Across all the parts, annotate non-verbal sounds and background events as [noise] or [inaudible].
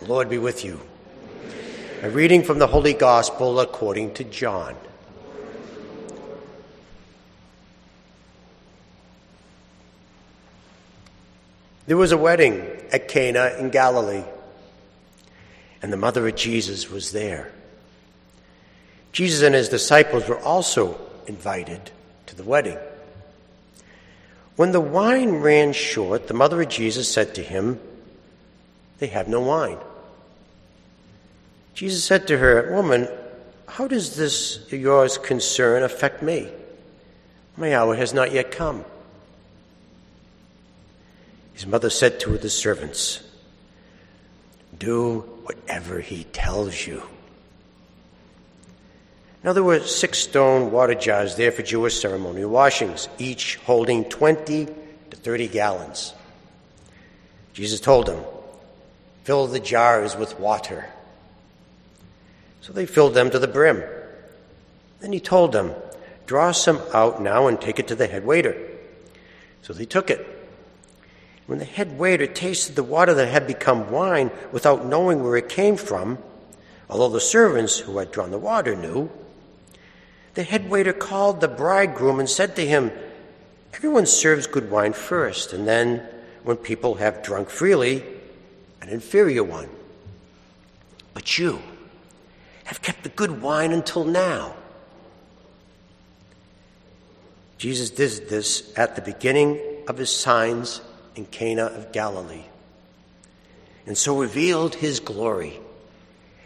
The Lord be with you. A reading from the Holy Gospel according to John. There was a wedding at Cana in Galilee, and the mother of Jesus was there. Jesus and his disciples were also invited to the wedding. When the wine ran short, the mother of Jesus said to him, They have no wine. Jesus said to her, Woman, how does this yours concern affect me? My hour has not yet come. His mother said to the servants, Do whatever he tells you. Now there were six stone water jars there for Jewish ceremonial washings, each holding 20 to 30 gallons. Jesus told them, Fill the jars with water. So they filled them to the brim. Then he told them, Draw some out now and take it to the head waiter. So they took it. When the head waiter tasted the water that had become wine without knowing where it came from, although the servants who had drawn the water knew, the head waiter called the bridegroom and said to him, Everyone serves good wine first, and then, when people have drunk freely, an inferior one. But you have kept the good wine until now. Jesus did this at the beginning of his signs in Cana of Galilee, and so revealed his glory,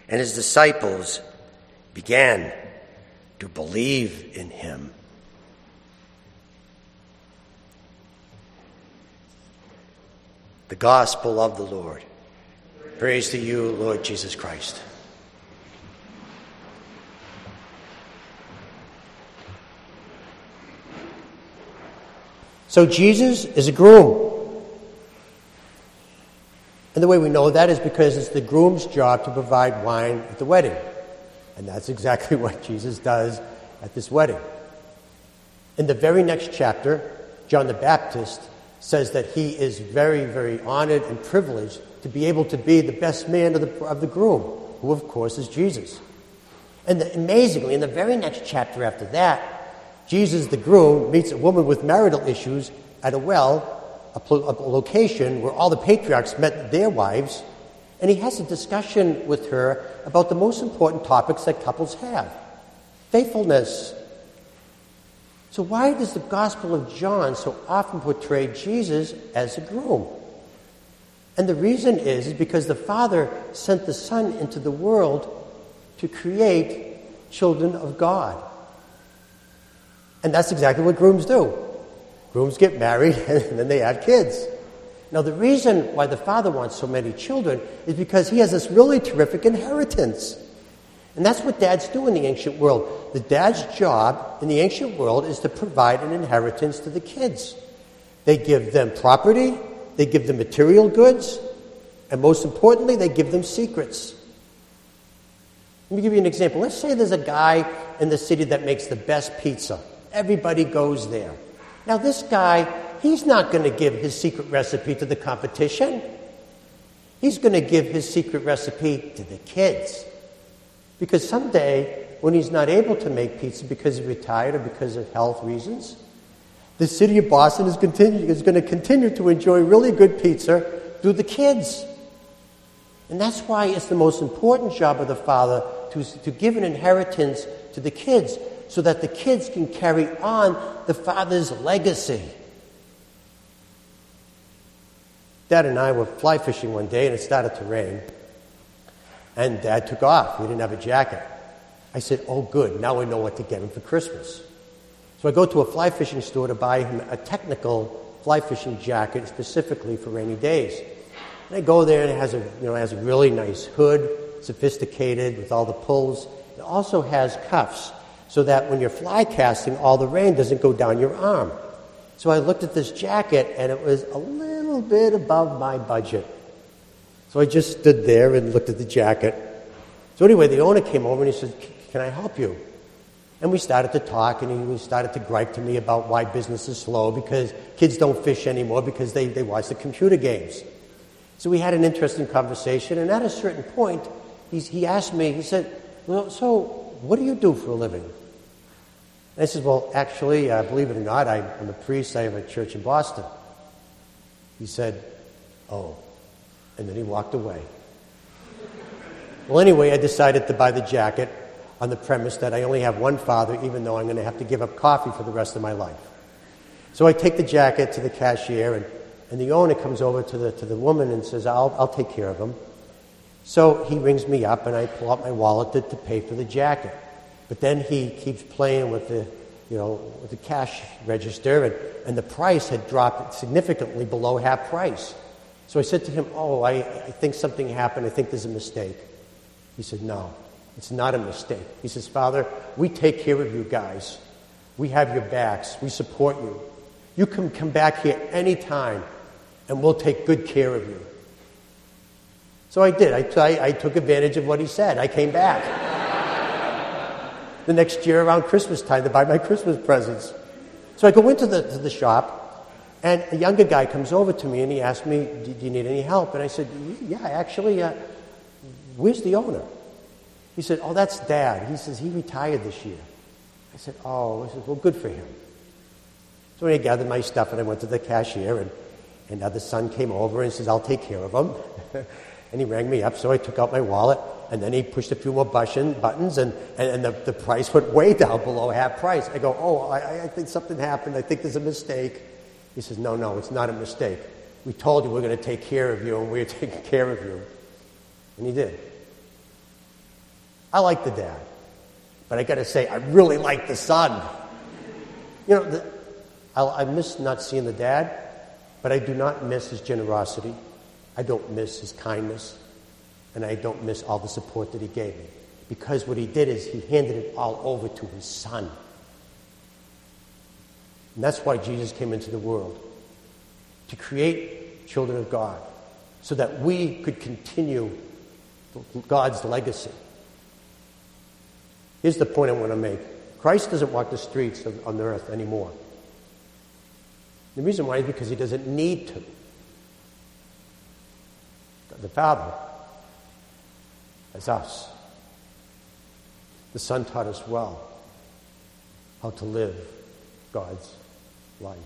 and his disciples began to believe in him. The gospel of the Lord. Praise to you, Lord Jesus Christ. So Jesus is a groom. And the way we know that is because it's the groom's job to provide wine at the wedding. And that's [laughs] exactly what Jesus does at this wedding. In the very next chapter, John the Baptist says that he is very, very honored and privileged to be able to be the best man of the, of the groom, who, of course, is Jesus. And the, amazingly, in the very next chapter after that, Jesus, the groom, meets a woman with marital issues at a well, a, a location where all the patriarchs met their wives and he has a discussion with her about the most important topics that couples have faithfulness. So, why does the Gospel of John so often portray Jesus as a groom? And the reason is, is because the Father sent the Son into the world to create children of God. And that's exactly what grooms do. Grooms get married [laughs] and then they have kids. Now, the reason why the father wants so many children is because he has this really terrific inheritance. And that's what dads do in the ancient world. The dad's job in the ancient world is to provide an inheritance to the kids. They give them property, they give them material goods, and most importantly, they give them secrets. Let me give you an example. Let's say there's a guy in the city that makes the best pizza. Everybody goes there. Now, this guy he's not going to give his secret recipe to the competition. He's going to give his secret recipe to the kids. Because someday, when he's not able to make pizza because he's retired or because of health reasons, the city of Boston is, continue, is going to continue to enjoy really good pizza through the kids. And that's why it's the most important job of the father to, to give an inheritance to the kids so that the kids can carry on the father's legacy. Dad and I were fly fishing one day and it started to rain. And Dad took off. We didn't have a jacket. I said, Oh, good. Now we know what to get him for Christmas. So I go to a fly fishing store to buy him a technical fly fishing jacket specifically for rainy days. And I go there and it has a, you know, it has a really nice hood, sophisticated with all the pulls. It also has cuffs so that when you're fly casting, all the rain doesn't go down your arm. So I looked at this jacket and it was a little bit above my budget. So I just stood there and looked at the jacket. So anyway, the owner came over and he said, Can I help you? And we started to talk, and he started to gripe to me about why business is slow because kids don't fish anymore because they, they watch the computer games. So we had an interesting conversation, and at a certain point, he asked me, he said, well, So, what do you do for a living? I said, Well, actually, uh, believe it or not, I, I'm a priest, I have a church in Boston. He said, Oh. And then he walked away. Well, anyway, I decided to buy the jacket on the premise that I only have one father, even though I'm going to have to give up coffee for the rest of my life. So I take the jacket to the cashier, and, and the owner comes over to the, to the woman and says, I'll, I'll take care of him. So he rings me up, and I pull out my wallet to, to pay for the jacket. But then he keeps playing with the, you know, with the cash register, and, and the price had dropped significantly below half price. So I said to him, Oh, I, I think something happened. I think there's a mistake. He said, No, it's not a mistake. He says, Father, we take care of you guys. We have your backs. We support you. You can come back here anytime, and we'll take good care of you. So I did. I I took advantage of what he said. I came back. The next year around Christmas time to buy my Christmas presents. So I go into the, the shop, and a younger guy comes over to me and he asked me, Do you need any help? And I said, Yeah, actually, uh, where's the owner? He said, Oh, that's dad. He says, He retired this year. I said, Oh, I said, Well, good for him. So I gathered my stuff and I went to the cashier, and, the son came over and says, I'll take care of him. [laughs] and he rang me up, so I took out my wallet, and then he pushed a few more button, buttons, and, and, and the, the price went way down below half price. I go, Oh, I, I think something happened. I think there's a mistake. He says, No, no, it's not a mistake. We told you we're going to take care of you, and we're [laughs] taking care of you. And he did. I like the dad, but I got to say, I really like the son. You know, the, I, I miss not seeing the dad, but I do not miss his generosity. I don't miss his kindness. And I don't miss all the support that he gave me. Because what he did is he handed it all over to his son. And that's why Jesus came into the world to create children of God so that we could continue God's legacy. Here's the point I want to make Christ doesn't walk the streets of, on the earth anymore. The reason why is because he doesn't need to. The Father as us. The Son taught us well how to live God's life.